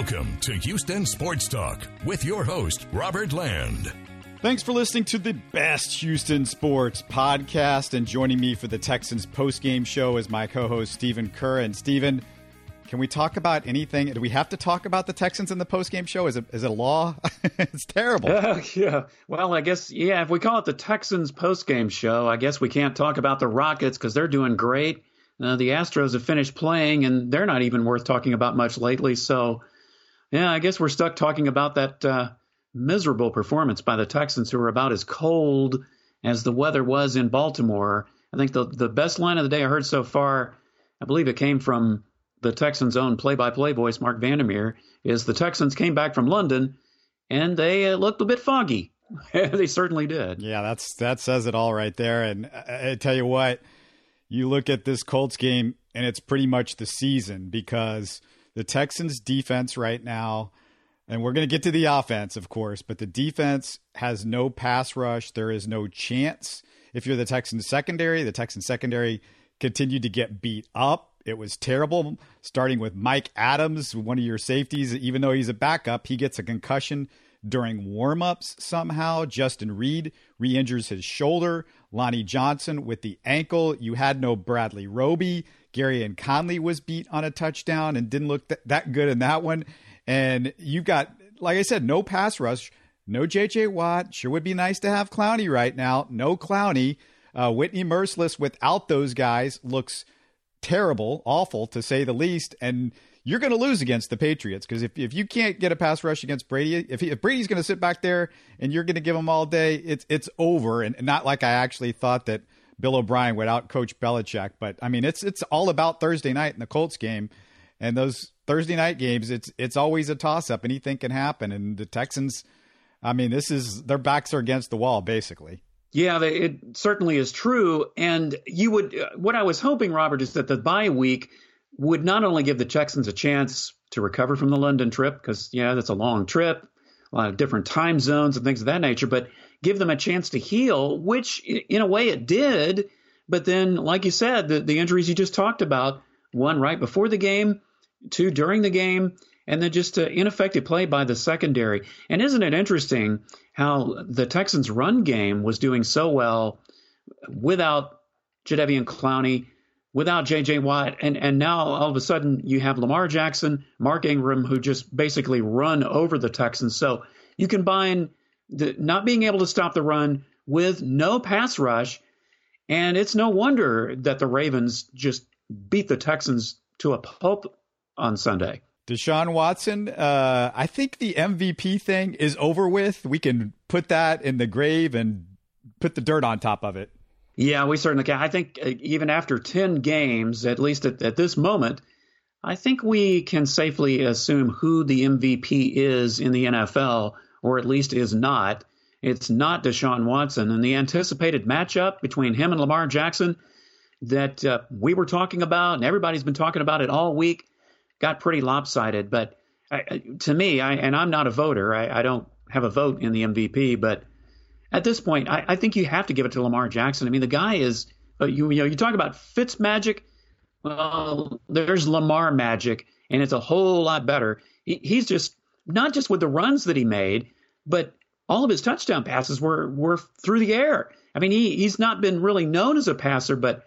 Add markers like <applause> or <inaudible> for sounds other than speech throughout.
Welcome to Houston Sports Talk with your host, Robert Land. Thanks for listening to the best Houston sports podcast. And joining me for the Texans postgame show is my co host, Stephen Kerr. And Stephen, can we talk about anything? Do we have to talk about the Texans in the postgame show? Is it is it a law? <laughs> it's terrible. Uh, <laughs> yeah. Well, I guess yeah. If we call it the Texans postgame show, I guess we can't talk about the Rockets because they're doing great. Uh, the Astros have finished playing, and they're not even worth talking about much lately. So, yeah, I guess we're stuck talking about that uh, miserable performance by the Texans, who were about as cold as the weather was in Baltimore. I think the the best line of the day I heard so far, I believe it came from the Texans' own play-by-play voice, Marc Vandermeer, is the Texans came back from London and they uh, looked a bit foggy. <laughs> they certainly did. Yeah, that's that says it all right there. And I, I tell you what you look at this Colts game and it's pretty much the season because the Texans defense right now, and we're going to get to the offense, of course, but the defense has no pass rush. There is no chance. If you're the Texans secondary, the Texans secondary continued to get beat up. It was terrible, starting with Mike Adams, one of your safeties. Even though he's a backup, he gets a concussion during warmups somehow. Justin Reid re injures his shoulder. Lonnie Johnson with the ankle. You had no Bradley Roby. Gareon Conley was beat on a touchdown and didn't look th- that good in that one. And you've got, like I said, no pass rush, no JJ Watt. Sure would be nice to have Clowney right now. No Clowney. Uh, Whitney Mercilus without those guys looks terrible, awful to say the least. And you're going to lose against the Patriots because if, if you can't get a pass rush against Brady, if, he, if Brady's going to sit back there and you're going to give him all day, it's it's over. And not like I actually thought that Bill O'Brien would out coach Belichick, but I mean it's it's all about Thursday night in the Colts game, and those Thursday night games, it's it's always a toss up. Anything can happen, and the Texans, I mean, this is their backs are against the wall basically. Yeah, it certainly is true. And you would, what I was hoping, Robert, is that the bye week would not only give the Texans a chance to recover from the London trip, because, yeah, that's a long trip, a lot of different time zones and things of that nature, but give them a chance to heal, which in a way it did. But then, like you said, the, the injuries you just talked about one right before the game, two during the game, and then just uh, ineffective play by the secondary. And isn't it interesting how the Texans' run game was doing so well without Jadeveon Clowney? without J.J. Watt, and and now all of a sudden you have Lamar Jackson, Mark Ingram, who just basically run over the Texans. So you combine the not being able to stop the run with no pass rush, and it's no wonder that the Ravens just beat the Texans to a pulp on Sunday. Deshaun Watson, uh, I think the MVP thing is over with. We can put that in the grave and put the dirt on top of it. Yeah, we certainly can. I think uh, even after 10 games, at least at, at this moment, I think we can safely assume who the MVP is in the NFL, or at least is not. It's not Deshaun Watson. And the anticipated matchup between him and Lamar Jackson that uh, we were talking about, and everybody's been talking about it all week, got pretty lopsided. But I, to me, I, and I'm not a voter, I, I don't have a vote in the MVP, but at this point, I, think you have to give it to Lamar Jackson. I mean, the guy is uh, you, you know you talk about Fitz magic. Well, there's Lamar magic, and it's a whole lot better. He, he's just not just with the runs that he made, but all of his touchdown passes were were through the air. I mean, he he's not been really known as a passer, but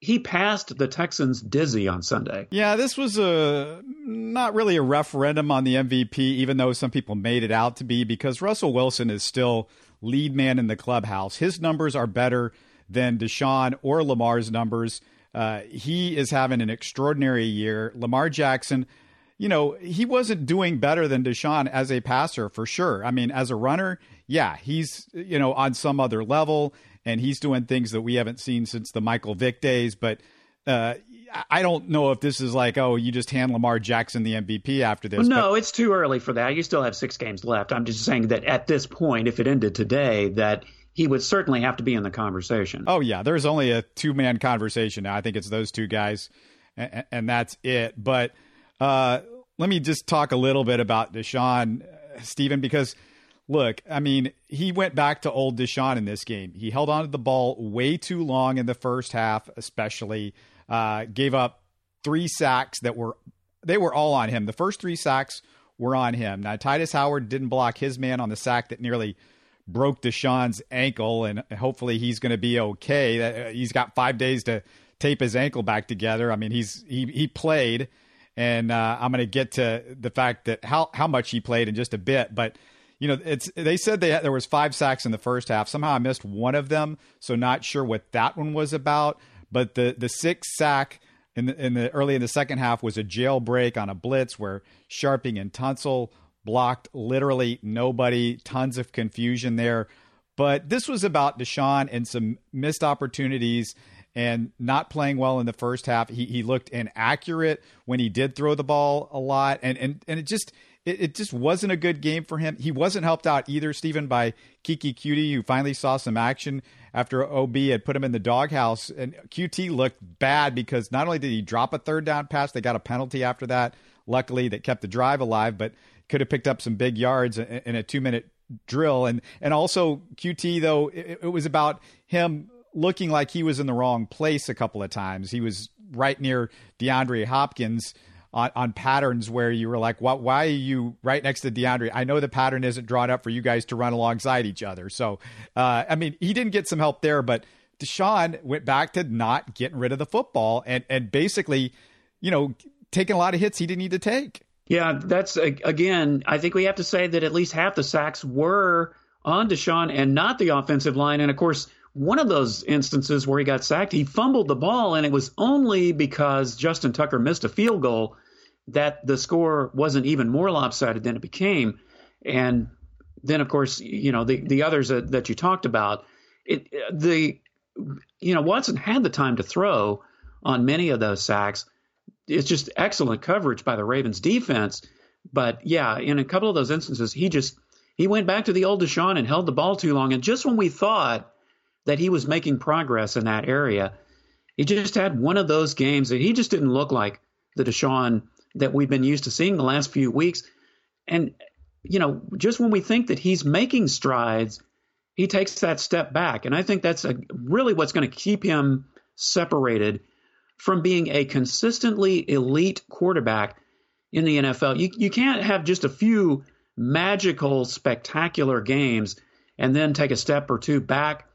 he passed the Texans dizzy on Sunday. Yeah, this was a not really a referendum on the MVP, even though some people made it out to be, because Russell Wilson is still lead man in the clubhouse. His numbers are better than Deshaun or Lamar's numbers. Uh, he is having an extraordinary year. Lamar Jackson, you know, he wasn't doing better than Deshaun as a passer for sure. I mean, as a runner, yeah, he's, you know, on some other level and he's doing things that we haven't seen since the Michael Vick days. But uh, I don't know if this is like, oh, you just hand Lamar Jackson the MVP after this. no, but- it's too early for that. You still have six games left. I'm just saying that at this point, if it ended today, that he would certainly have to be in the conversation. Oh yeah, there's only a two man conversation now. I think it's those two guys, and, and that's it. But uh, let me just talk a little bit about Deshaun, uh, Stephen, because look, I mean, he went back to old Deshaun in this game. He held on to the ball way too long in the first half, especially. Uh, gave up three sacks that were they were all on him. The first three sacks were on him. Now, Tytus Howard didn't block his man on the sack that nearly broke Deshaun's ankle, and hopefully he's going to be okay. Uh, he's got five days to tape his ankle back together. I mean, he's he he played, and uh, I'm going to get to the fact that how how much he played in just a bit, but. You know, it's they said they had, there was five sacks in the first half. Somehow I missed one of them, so not sure what that one was about. But the the six sack in the, in the early in the second half was a jailbreak on a blitz where Scharping and Tunsil blocked literally nobody, tons of confusion there. But this was about Deshaun and some missed opportunities and not playing well in the first half. He he looked inaccurate when he did throw the ball a lot, and and and it just it, it just wasn't a good game for him. He wasn't helped out either, Stephen, by Keke Coutee, who finally saw some action after OB had put him in the doghouse. And Coutee looked bad because not only did he drop a third down pass, they got a penalty after that. Luckily, that kept the drive alive, but could have picked up some big yards in a two minute drill. And and also Coutee though it, it, was about him looking like he was in the wrong place a couple of times. He was right near DeAndre Hopkins. On, on patterns where you were like, why, why are you right next to DeAndre? I know the pattern isn't drawn up for you guys to run alongside each other. So, uh, I mean, he didn't get some help there, but Deshaun went back to not getting rid of the football and, and basically, you know, taking a lot of hits he didn't need to take. Yeah, that's again. I think we have to say that at least half the sacks were on Deshaun and not the offensive line. And of course, one of those instances where he got sacked, he fumbled the ball, and it was only because Justin Tucker missed a field goal that the score wasn't even more lopsided than it became. And then, of course, you know the the others that, that you talked about, it the you know Watson had the time to throw on many of those sacks it's just excellent coverage by the Ravens defense. But yeah, in a couple of those instances, he just he went back to the old Deshaun and held the ball too long. And just when we thought that he was making progress in that area, he just had one of those games that he just didn't look like the Deshaun that we've been used to seeing the last few weeks. And you know, just when we think that he's making strides, he takes that step back. And I think that's a, really what's going to keep him separated from being a consistently elite quarterback in the NFL. You, you can't have just a few magical, spectacular games and then take a step or two back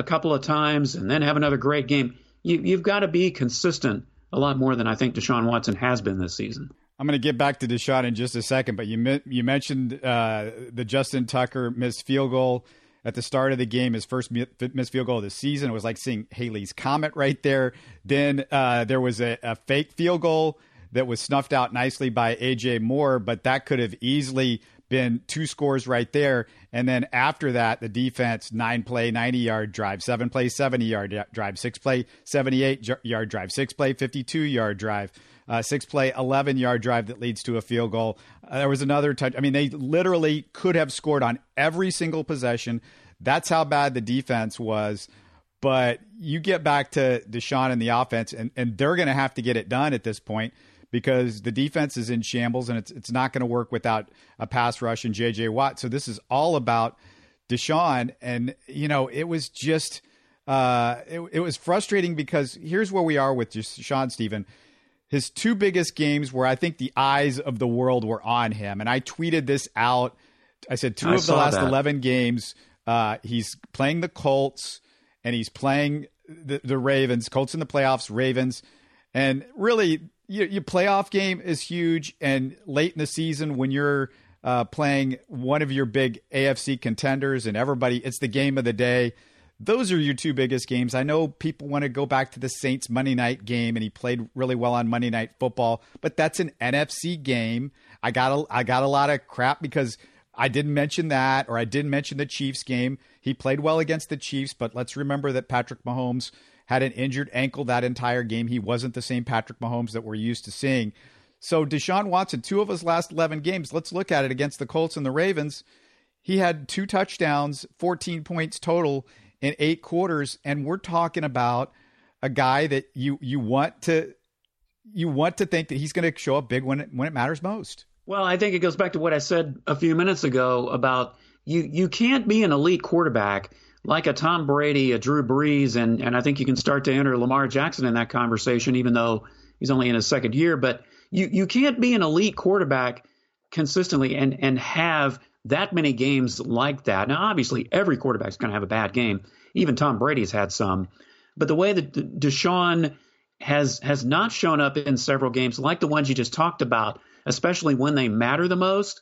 a couple of times and then have another great game. You, you've got to be consistent a lot more than I think Deshaun Watson has been this season. I'm going to get back to Deshaun in just a second, but you you mentioned uh, the Justin Tucker missed field goal at the start of the game, his first missed field goal of the season. It was like seeing Halley's Comet right there. Then uh, there was a, a, fake field goal that was snuffed out nicely by AJ Moore, but that could have easily been two scores right there. And then after that, the defense nine play, 90 yard drive, seven play, 70 yard drive, six play, 78 yard drive, six play, 52 yard drive. Uh, six play, 11 yard drive that leads to a field goal. Uh, there was another touch. I mean, they literally could have scored on every single possession. That's how bad the defense was. But you get back to Deshaun and the offense, and, and they're going to have to get it done at this point because the defense is in shambles and it's it's not going to work without a pass rush and JJ Watt. So this is all about Deshaun, and you know it was just uh, it, it was frustrating because here's where we are with Deshaun Stephen his two biggest games where I think the eyes of the world were on him. And I tweeted this out. I said two I of the last that. 11 games, uh, he's playing the Colts and he's playing the, the, Ravens, Colts in the playoffs, Ravens. And really, your, your, playoff game is huge. And late in the season, when you're uh, playing one of your big AFC contenders and everybody, it's the game of the day those are your two biggest games. I know people want to go back to the Saints Monday night game, and he played really well on Monday Night Football, but that's an NFC game. I got a, I got a lot of crap because I didn't mention that, or I didn't mention the Chiefs game. He played well against the Chiefs, but let's remember that Patrick Mahomes had an injured ankle that entire game. He wasn't the same Patrick Mahomes that we're used to seeing. So Deshaun Watson, two of his last 11 games, let's look at it against the Colts and the Ravens. He had two touchdowns, 14 points total in eight quarters, and we're talking about a guy that you you want to you want to think that he's going to show up big when it, when it matters most. Well, I think it goes back to what I said a few minutes ago about you you can't be an elite quarterback like a Tom Brady, a Drew Brees, and and I think you can start to enter Lamar Jackson in that conversation, even though he's only in his second year. But you you can't be an elite quarterback consistently and and have that many games like that. Now, obviously, every quarterback's going to have a bad game. Even Tom Brady's had some. But the way that Deshaun has has not shown up in several games like the ones you just talked about, especially when they matter the most.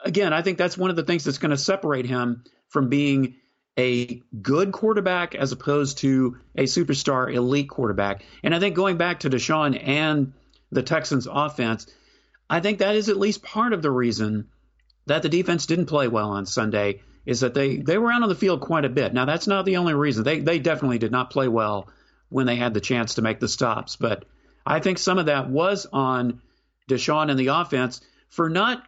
Again, I think that's one of the things that's going to separate him from being a good quarterback as opposed to a superstar elite quarterback. And I think going back to Deshaun and the Texans offense, I think that is at least part of the reason that the defense didn't play well on Sunday is that they, they were out on the field quite a bit. Now, that's not the only reason. They, they definitely did not play well when they had the chance to make the stops. But I think some of that was on Deshaun and the offense for not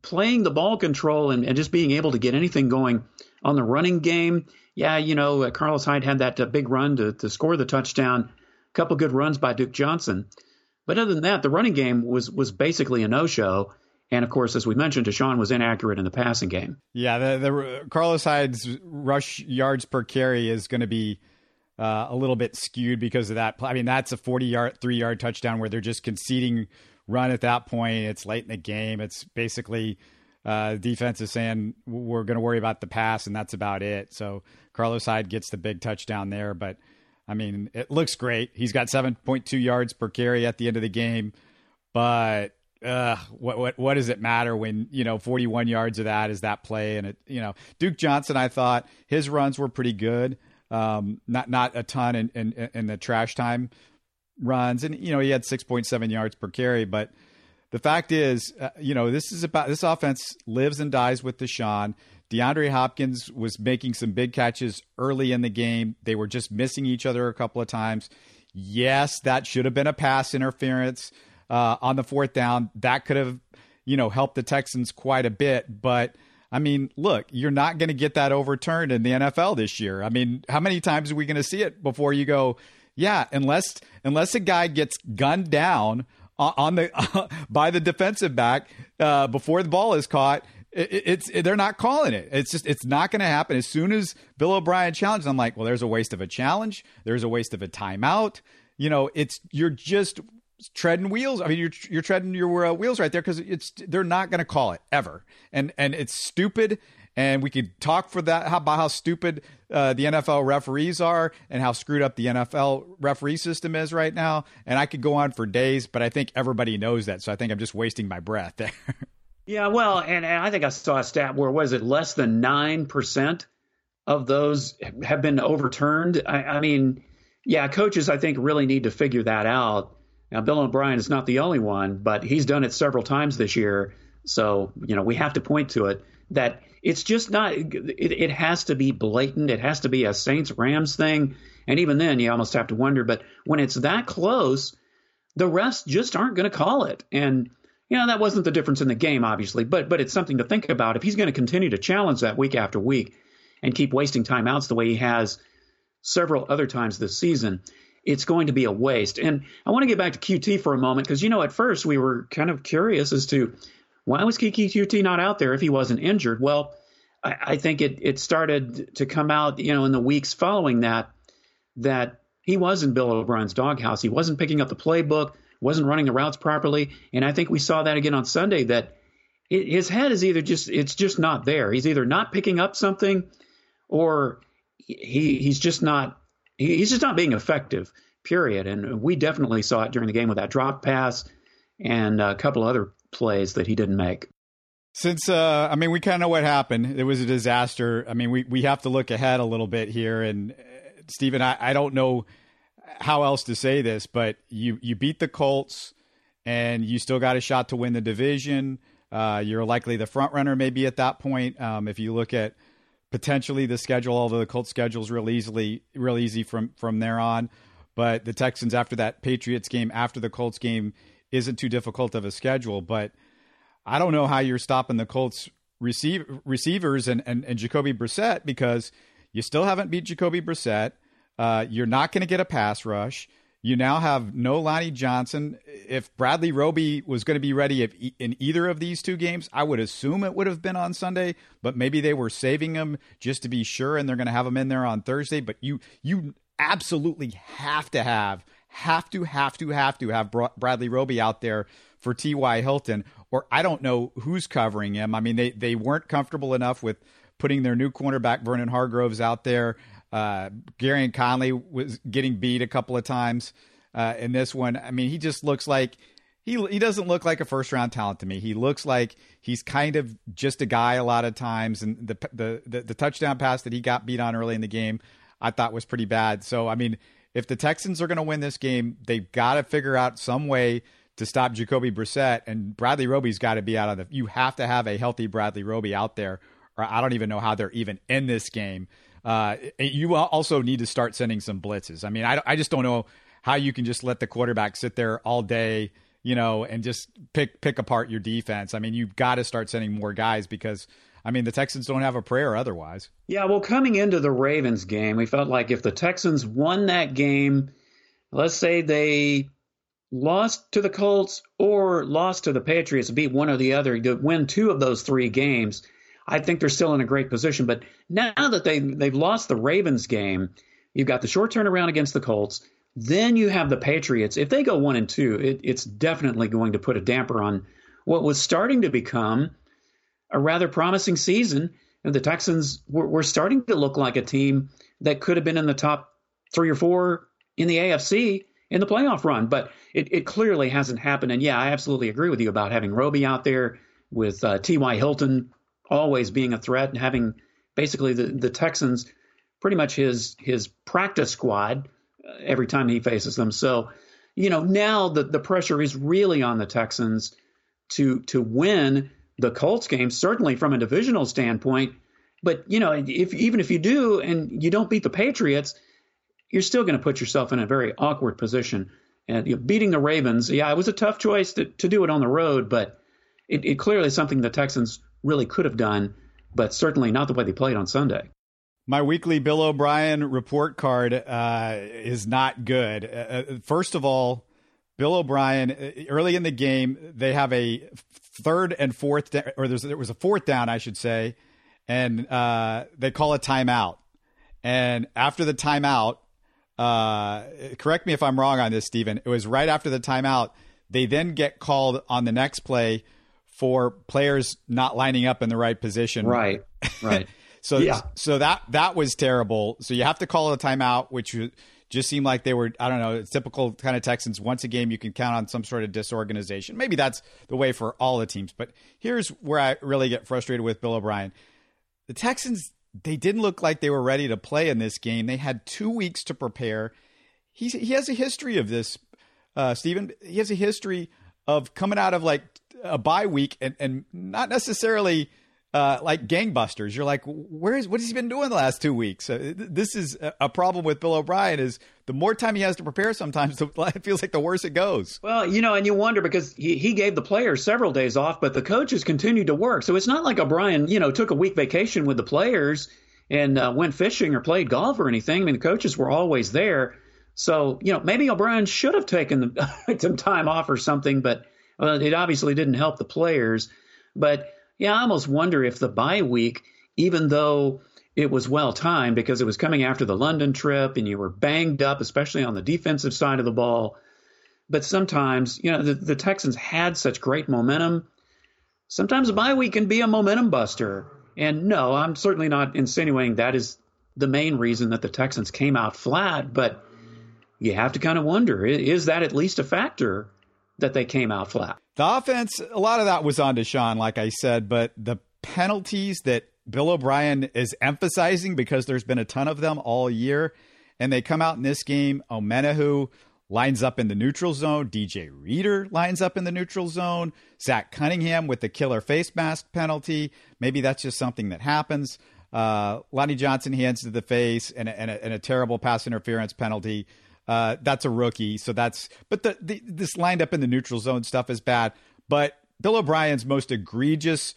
playing the ball control and, and just being able to get anything going on the running game. Yeah, you know, uh, Carlos Hyde had that uh, big run to, to score the touchdown, a couple good runs by Duke Johnson. But other than that, the running game was was basically a no show. And of course, as we mentioned, Deshaun was inaccurate in the passing game. Yeah, the, the Carlos Hyde's rush yards per carry is going to be uh, a little bit skewed because of that. I mean, that's a 40 yard, three yard touchdown where they're just conceding run at that point. It's late in the game. It's basically uh, defense is saying we're going to worry about the pass, and that's about it. So Carlos Hyde gets the big touchdown there. But I mean, it looks great. He's got 7.2 yards per carry at the end of the game, but uh, what what what does it matter when you know 41 yards of that is that play and it you know Duke Johnson I thought his runs were pretty good um, not not a ton in, in in the trash time runs and you know he had 6.7 yards per carry but the fact is uh, you know this is about this offense lives and dies with Deshaun DeAndre Hopkins was making some big catches early in the game they were just missing each other a couple of times yes that should have been a pass interference uh, on the fourth down. That could have, you know, helped the Texans quite a bit. But I mean, look, you're not going to get that overturned in the NFL this year. I mean, how many times are we going to see it before you go, yeah, unless unless a guy gets gunned down on the <laughs> by the defensive back uh, before the ball is caught. It, it's it, they're not calling it. It's just it's not going to happen. As soon as Bill O'Brien challenges, I'm like, well, there's a waste of a challenge. There's a waste of a timeout. You know, it's you're just treading wheels. I mean, you're you're treading your uh, wheels right there because it's they're not going to call it ever, and and it's stupid. And we could talk for that how, about how stupid uh, the NFL referees are and how screwed up the NFL referee system is right now. And I could go on for days, but I think everybody knows that. So I think I'm just wasting my breath there. <laughs> yeah, well, and, and I think I saw a stat where was it less than nine percent of those have been overturned. I, I mean, yeah, coaches I think really need to figure that out now, Bill O'Brien is not the only one, but he's done it several times this year. So, you know, we have to point to it that it's just not, it, it has to be blatant. It has to be a Saints Rams thing. And even then, you almost have to wonder. But when it's that close, the refs just aren't going to call it. And, you know, that wasn't the difference in the game, obviously, but, but it's something to think about. If he's going to continue to challenge that week after week and keep wasting timeouts the way he has several other times this season, it's going to be a waste. And I want to get back to Coutee for a moment because, you know, at first we were kind of curious as to why was Keke Coutee not out there if he wasn't injured? Well, I, I think it, it started to come out, you know, in the weeks following that, that he was in Bill O'Brien's doghouse. He wasn't picking up the playbook, wasn't running the routes properly. And I think we saw that again on Sunday that his head is either just, it's just not there. He's either not picking up something or he, he's just not he's just not being effective, period. And we definitely saw it during the game with that drop pass and a couple other plays that he didn't make. Since uh, I mean, we kind of know what happened. It was a disaster. I mean, we we have to look ahead a little bit here. And uh, Stephen, I, I don't know how else to say this, but you you beat the Colts, and you still got a shot to win the division. Uh, you're likely the front runner, maybe at that point. Um, if you look at potentially the schedule, although the Colts schedule is real easily real easy from from there on. But the Texans after that Patriots game, after the Colts game, isn't too difficult of a schedule. But I don't know how you're stopping the Colts receive, receivers and, and, and Jacoby Brissett because you still haven't beat Jacoby Brissett. Uh, you're not going to get a pass rush. You now have no Lonnie Johnson. If Bradley Roby was going to be ready if, in either of these two games, I would assume it would have been on Sunday, but maybe they were saving him just to be sure, and they're going to have him in there on Thursday. But you you absolutely have to have have to have to have to have Bradley Roby out there for T.Y. Hilton, or I don't know who's covering him. I mean, they, they weren't comfortable enough with putting their new cornerback, Vernon Hargreaves, out there. Uh, Gareon Conley was getting beat a couple of times uh, in this one. I mean, he just looks like he he doesn't look like a first round talent to me. He looks like he's kind of just a guy a lot of times. And the the the, the touchdown pass that he got beat on early in the game, I thought was pretty bad. So I mean, if the Texans are going to win this game, they've got to figure out some way to stop Jacoby Brissett and Bradley Roby's got to be out of the. You have to have a healthy Bradley Roby out there, or I don't even know how they're even in this game. Uh, you also need to start sending some blitzes. I mean, I, I just don't know how you can just let the quarterback sit there all day, you know, and just pick pick apart your defense. I mean, you've got to start sending more guys because I mean, the Texans don't have a prayer otherwise. Yeah, well, coming into the Ravens game, we felt like if the Texans won that game, let's say they lost to the Colts or lost to the Patriots, beat one or the other, to win two of those three games, I think they're still in a great position. But now that they they've lost the Ravens game, you've got the short turnaround against the Colts. Then you have the Patriots. If they go one and two, it, it's definitely going to put a damper on what was starting to become a rather promising season. And the Texans were, were starting to look like a team that could have been in the top three or four in the AFC in the playoff run. But it, it clearly hasn't happened. And yeah, I absolutely agree with you about having Roby out there with uh, T.Y. Hilton always being a threat and having basically the, the Texans pretty much his his practice squad uh, every time he faces them. So, you know, now the, the pressure is really on the Texans to to win the Colts game, certainly from a divisional standpoint. But you know, if even if you do and you don't beat the Patriots, you're still going to put yourself in a very awkward position. And you know, beating the Ravens, yeah, it was a tough choice to, to do it on the road, but it, it clearly is something the Texans really could have done, but certainly not the way they played on Sunday. My weekly Bill O'Brien report card uh, is not good. Uh, uh first of all, Bill O'Brien, uh, early in the game, they have a third and fourth, or there was a fourth down, I should say, and uh, they call a timeout. And after the timeout, uh, correct me if I'm wrong on this, Stephen. It was right after the timeout. They then get called on the next play for players not lining up in the right position. Right. Right. <laughs> so yeah. so that that was terrible. So you have to call a timeout, which just seemed like they were I don't know typical kind of Texans. Once a game, you can count on some sort of disorganization. Maybe that's the way for all the teams. But here's where I really get frustrated with Bill O'Brien. The Texans they didn't look like they were ready to play in this game. They had two weeks to prepare. He's, he has a history of this, uh, Stephen. He has a history of coming out of like a bye week and, and not necessarily uh, like gangbusters. You're like, where is what has he been doing the last two weeks? Uh, this is a problem with Bill O'Brien. Is the more time he has to prepare, sometimes <laughs> it feels like the worse it goes. Well, you know, and you wonder because he, he gave the players several days off, but the coaches continued to work. So it's not like O'Brien, you know, took a week vacation with the players and uh, went fishing or played golf or anything. I mean, the coaches were always there. So, you know, maybe O'Brien should have taken <laughs> some time off or something, but it obviously didn't help the players. But yeah, I almost wonder if the bye week, even though it was well timed because it was coming after the London trip and you were banged up, especially on the defensive side of the ball. But sometimes, you know, the, the Texans had such great momentum. Sometimes a bye week can be a momentum buster. And no, I'm certainly not insinuating that is the main reason that the Texans came out flat, but you have to kind of wonder is that at least a factor that they came out flat. The offense, a lot of that was on Deshaun, like I said, but the penalties that Bill O'Brien is emphasizing because there's been a ton of them all year, and they come out in this game. Omenihu lines up in the neutral zone. DJ Reader lines up in the neutral zone. Zach Cunningham with the killer face mask penalty. Maybe that's just something that happens. Uh, Lonnie Johnson hands to the face and and a, and a terrible pass interference penalty. Uh, that's a rookie. So that's, but the, the this lined up in the neutral zone stuff is bad. But Bill O'Brien's most egregious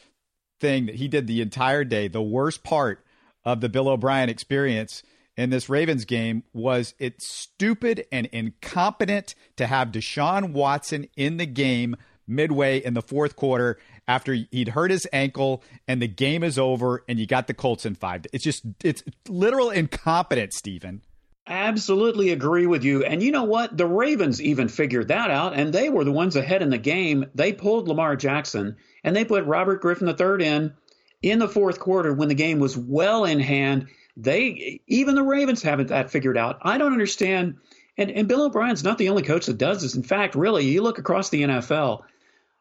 thing that he did the entire day, the worst part of the Bill O'Brien experience in this Ravens game was it's stupid and incompetent to have Deshaun Watson in the game midway in the fourth quarter after he'd hurt his ankle and the game is over and you got the Colts in five. It's just it's literal incompetence, Stephen. Absolutely agree with you. And you know what? The Ravens even figured that out, and they were the ones ahead in the game. They pulled Lamar Jackson and they put Robert Griffin III in in the fourth quarter when the game was well in hand. They even the Ravens haven't that figured out. I don't understand. And, and Bill O'Brien's not the only coach that does this. In fact, really, you look across the NFL,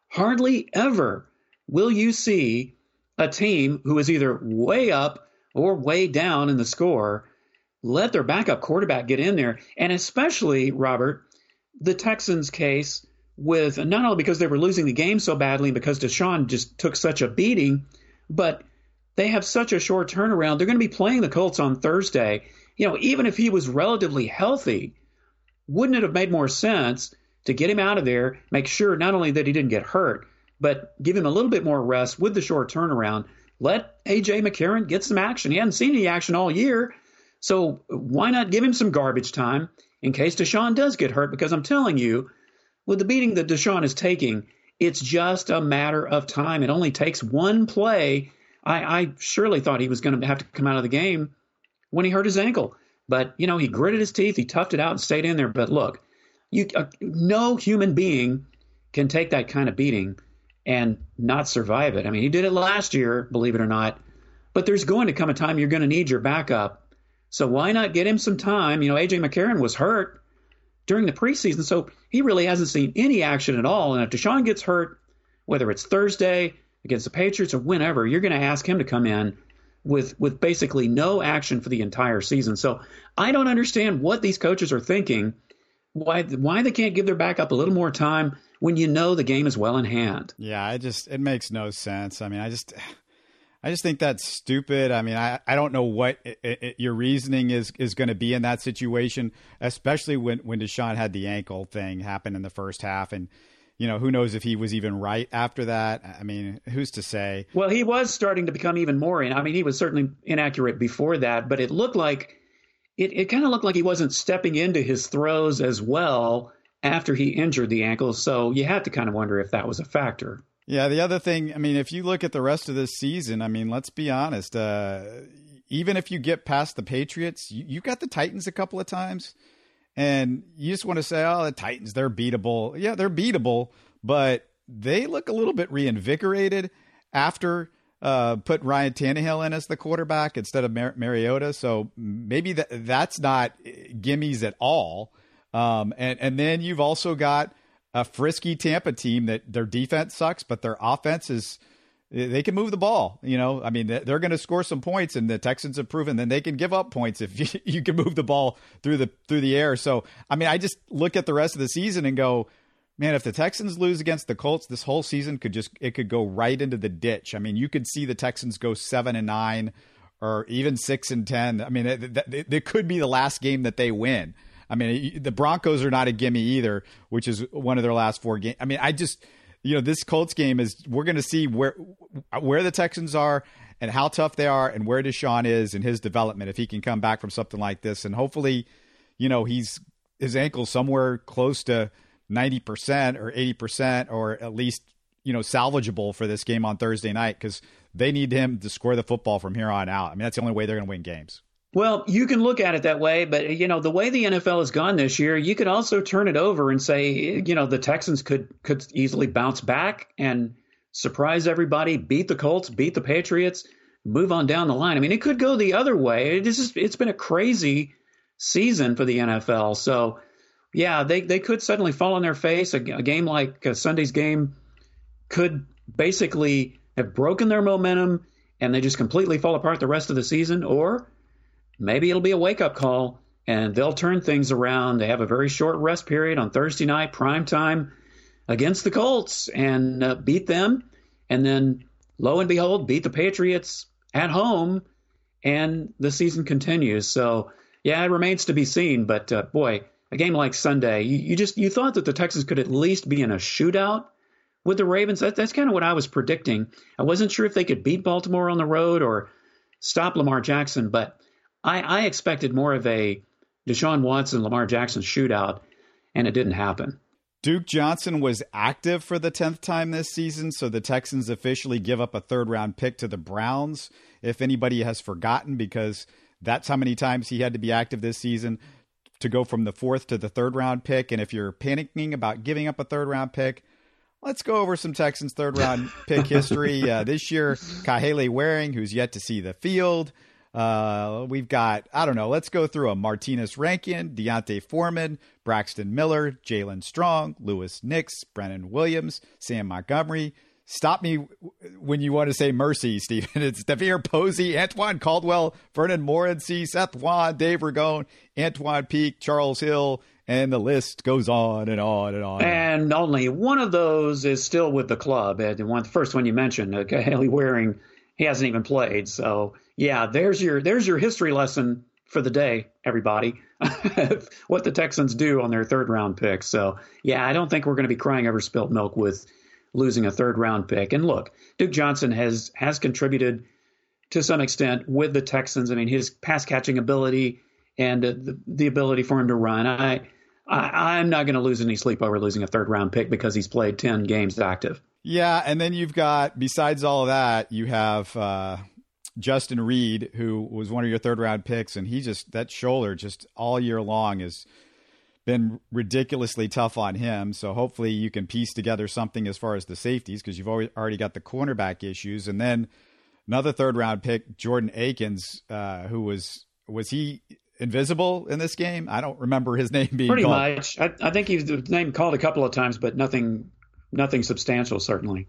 hardly ever will you see a team who is either way up or way down in the score let their backup quarterback get in there. And especially, Robert, the Texans' case with not only because they were losing the game so badly and because Deshaun just took such a beating, but they have such a short turnaround. They're going to be playing the Colts on Thursday. You know, even if he was relatively healthy, wouldn't it have made more sense to get him out of there, make sure not only that he didn't get hurt, but give him a little bit more rest with the short turnaround? Let A.J. McCarron get some action. He hadn't seen any action all year. So why not give him some garbage time in case Deshaun does get hurt? Because I'm telling you, with the beating that Deshaun is taking, it's just a matter of time. It only takes one play. I, I surely thought he was going to have to come out of the game when he hurt his ankle. But, you know, he gritted his teeth, he toughed it out and stayed in there. But look, you, uh, no human being can take that kind of beating and not survive it. I mean, he did it last year, believe it or not. But there's going to come a time you're going to need your backup so why not get him some time? You know, AJ McCarron was hurt during the preseason, so he really hasn't seen any action at all. And if Deshaun gets hurt, whether it's Thursday against the Patriots or whenever, you're going to ask him to come in with with basically no action for the entire season. So I don't understand what these coaches are thinking. Why why they can't give their backup a little more time when you know the game is well in hand? Yeah, I just it makes no sense. I mean, I just I just think that's stupid. I mean, I, I don't know what it, it, your reasoning is is going to be in that situation, especially when when Deshaun had the ankle thing happen in the first half, and you know who knows if he was even right after that. I mean, who's to say? Well, he was starting to become even more. In, I mean, he was certainly inaccurate before that, but it looked like it, it kind of looked like he wasn't stepping into his throws as well after he injured the ankle. So you had to kind of wonder if that was a factor. Yeah, the other thing, I mean, if you look at the rest of this season, I mean, let's be honest. Uh, even if you get past the Patriots, you, you got the Titans a couple of times, and you just want to say, "Oh, the Titans, they're beatable." Yeah, they're beatable, but they look a little bit reinvigorated after uh, put Ryan Tannehill in as the quarterback instead of Mar- Mariota. So maybe that that's not gimmies at all. Um, and and then you've also got a frisky Tampa team that their defense sucks, but their offense is they can move the ball. You know, I mean, they're going to score some points, and the Texans have proven then they can give up points if <laughs> you, you can move the ball through the through the air. So, I mean, I just look at the rest of the season and go, man, if the Texans lose against the Colts, this whole season could just it could go right into the ditch. I mean, you could see the Texans go seven and nine, or even six and ten. I mean, it, it, it could be the last game that they win. I mean, the Broncos are not a gimme either, which is one of their last four games. I mean, I just, you know, this Colts game is we're going to see where where the Texans are and how tough they are and where Deshaun is in his development if he can come back from something like this. And hopefully, you know, he's his ankle somewhere close to 90% or 80% or at least, you know, salvageable for this game on Thursday night because they need him to score the football from here on out. I mean, that's the only way they're going to win games. Well, you can look at it that way, but you know the way the NFL has gone this year, you could also turn it over and say, you know, the Texans could could easily bounce back and surprise everybody, beat the Colts, beat the Patriots, move on down the line. I mean, it could go the other way. It is just, it's been a crazy season for the NFL. So, yeah, they they could suddenly fall on their face. A, a game like uh, Sunday's game could basically have broken their momentum and they just completely fall apart the rest of the season, or maybe it'll be a wake up call and they'll turn things around. They have a very short rest period on Thursday night, prime time against the Colts and uh, beat them. And then, lo and behold, beat the Patriots at home and the season continues. So, yeah, it remains to be seen. But uh, boy, a game like Sunday, you, you, just you thought that the Texans could at least be in a shootout with the Ravens. That, that's kind of what I was predicting. I wasn't sure if they could beat Baltimore on the road or stop Lamar Jackson, but I, I expected more of a Deshaun Watson, Lamar Jackson shootout, and it didn't happen. Duke Johnson was active for the 10th time this season, so the Texans officially give up a third round pick to the Browns. If anybody has forgotten, because that's how many times he had to be active this season. to go from the fourth to the third round pick. And if you're panicking about giving up a third round pick, let's go over some Texans third round pick <laughs> history. Uh, this year, Kahale Warring, who's yet to see the field. Uh, we've got, I don't know, let's go through a Martinas Rankin, D'Onta Foreman, Braxton Miller, Jaelen Strong, Louis Nix, Brennan Williams, Sam Montgomery. Stop me when you want to say mercy, <laughs> Stephen. It's DeVier Posey, Antoine Caldwell, Vernon Morency, Seth Wand, Dave Ragone, Antwan Peek, Charles Hill, and the list goes on and on and on. And only one of those is still with the club. And the first one you mentioned, uh, Haley Warring, he hasn't even played. So yeah, there's your there's your history lesson for the day, everybody. <laughs> what the Texans do on their third round pick. So yeah, I don't think we're going to be crying over spilt milk with losing a third round pick. And look, Duke Johnson has has contributed to some extent with the Texans. I mean, his pass catching ability and the, the ability for him to run. I I, am not going to lose any sleep over losing a third round pick because he's played 10 games active. Yeah. And then you've got, besides all of that, you have uh, Justin Reid, who was one of your third round picks. And he just, that shoulder just all year long has been ridiculously tough on him. So hopefully you can piece together something as far as the safeties because you've already got the cornerback issues. And then another third round pick, Jordan Akins, uh, who was, was he invisible in this game? I don't remember his <laughs> name being pretty called. much. I, I think he's name called a couple of times, but nothing, nothing substantial, certainly.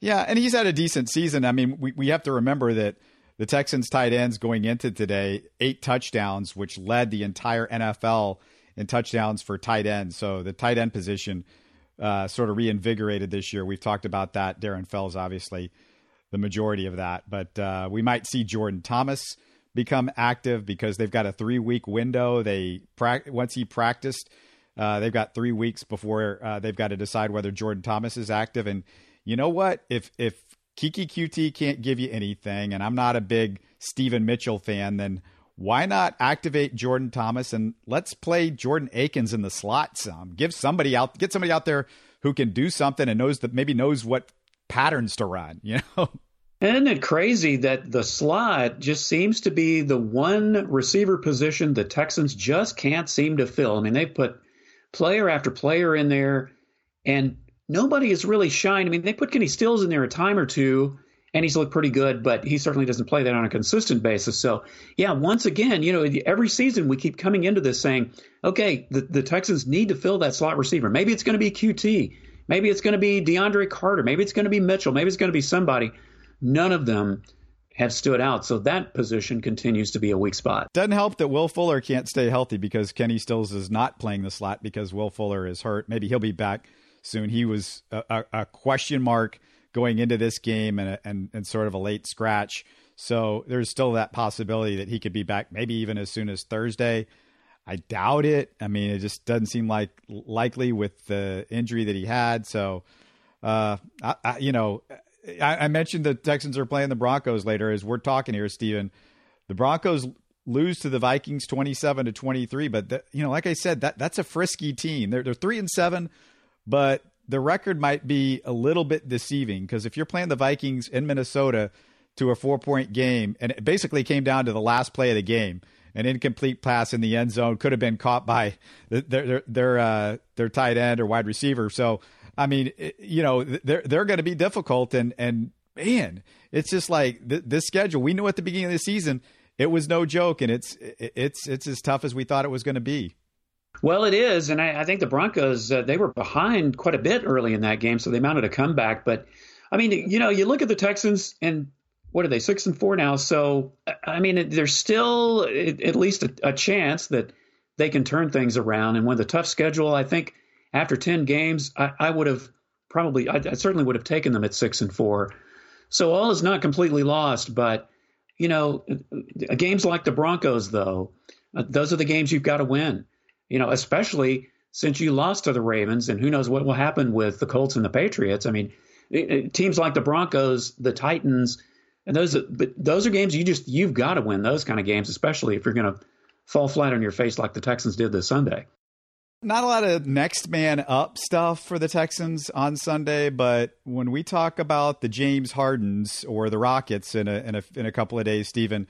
Yeah, and he's had a decent season. I mean, we we have to remember that the Texans tight ends going into today eight touchdowns, which led the entire NFL in touchdowns for tight ends. So the tight end position uh, sort of reinvigorated this year. We've talked about that. Darren Fells, obviously, the majority of that, but uh, we might see Jordan Thomas become active because they've got a three week window. They once he practiced, uh, they've got three weeks before uh, they've got to decide whether Jordan Thomas is active. And you know what? If if Keke Coutee can't give you anything, and I'm not a big Steven Mitchell fan, then why not activate Jordan Thomas and let's play Jordan Akins in the slot some. Give somebody out, get somebody out there who can do something and knows that maybe knows what patterns to run. You know. <laughs> Isn't it crazy that the slot just seems to be the one receiver position the Texans just can't seem to fill? I mean, they put player after player in there, and nobody has really shined. I mean, they put Kenny Stills in there a time or two, and he's looked pretty good, but he certainly doesn't play that on a consistent basis. So, yeah, once again, you know, every season we keep coming into this saying, okay, the, the Texans need to fill that slot receiver. Maybe it's going to be Coutee. Maybe it's going to be DeAndre Carter. Maybe it's going to be Mitchell. Maybe it's going to be somebody. None of them have stood out. So that position continues to be a weak spot. Doesn't help that Will Fuller can't stay healthy because Kenny Stills is not playing the slot because Will Fuller is hurt. Maybe he'll be back soon. He was a, a, question mark going into this game and, a, and, and sort of a late scratch. So there's still that possibility that he could be back maybe even as soon as Thursday. I doubt it. I mean, it just doesn't seem like likely with the injury that he had. So, uh, I, I, you know, I, I, mentioned the Texans are playing the Broncos later. As we're talking here, Stephen, the Broncos lose to the Vikings twenty-seven to twenty-three. But the, you know, like I said, that that's a frisky team. They're they're three and seven, but the record might be a little bit deceiving because if you're playing the Vikings in Minnesota to a four-point game, and it basically came down to the last play of the game. An incomplete pass in the end zone could have been caught by <laughs> their their their, uh, their tight end or wide receiver. So I mean, you know, they're they're going to be difficult, and and man, it's just like th- this schedule. We knew at the beginning of the season it was no joke, and it's it's it's as tough as we thought it was going to be. Well, it is, and I, I think the Broncos uh, they were behind quite a bit early in that game, so they mounted a comeback. But I mean, you know, you look at the Texans, and what are they six and four now? So I mean, there's still at least a, a chance that they can turn things around. And with a tough schedule, I think after 10 games, I, I would have probably, I, I, certainly would have taken them at six and four. So all is not completely lost, but you know, games like the Broncos, though, uh, those are the games you've got to win. You know, especially since you lost to the Ravens, and who knows what will happen with the Colts and the Patriots. I mean, it, it, teams like the Broncos, the Titans, and those, but those are games you just you've got to win those kind of games, especially if you're going to fall flat on your face like the Texans did this Sunday not a lot of next man up stuff for the Texans on Sunday, but when we talk about the James Hardens or the Rockets in a in a, in a couple of days, Stephen,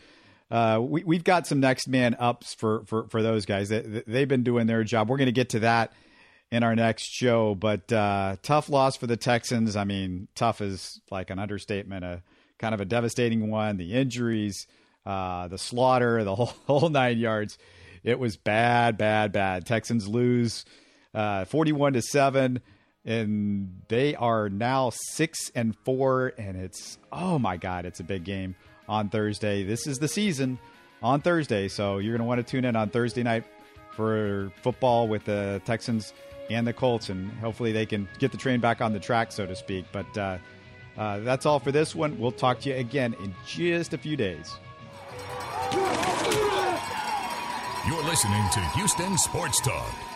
uh, we, we've got some next man ups for, for, for those guys. They, they've been doing their job. We're going to get to that in our next show, but uh, tough loss for the Texans. I mean, tough is like an understatement, a kind of a devastating one. The injuries, uh, the slaughter, the <laughs> whole, whole nine yards. It was bad, bad, bad. Texans lose uh, 41 to 7 and they are now 6 and 4 and it's oh my god, it's a big game on Thursday. This is the season on Thursday, so you're going to want to tune in on Thursday night for football with the Texans and the Colts, and hopefully they can get the train back on the track, so to speak. But uh, uh, that's all for this one. We'll talk to you again in just a few days. You're listening to Houston Sports Talk.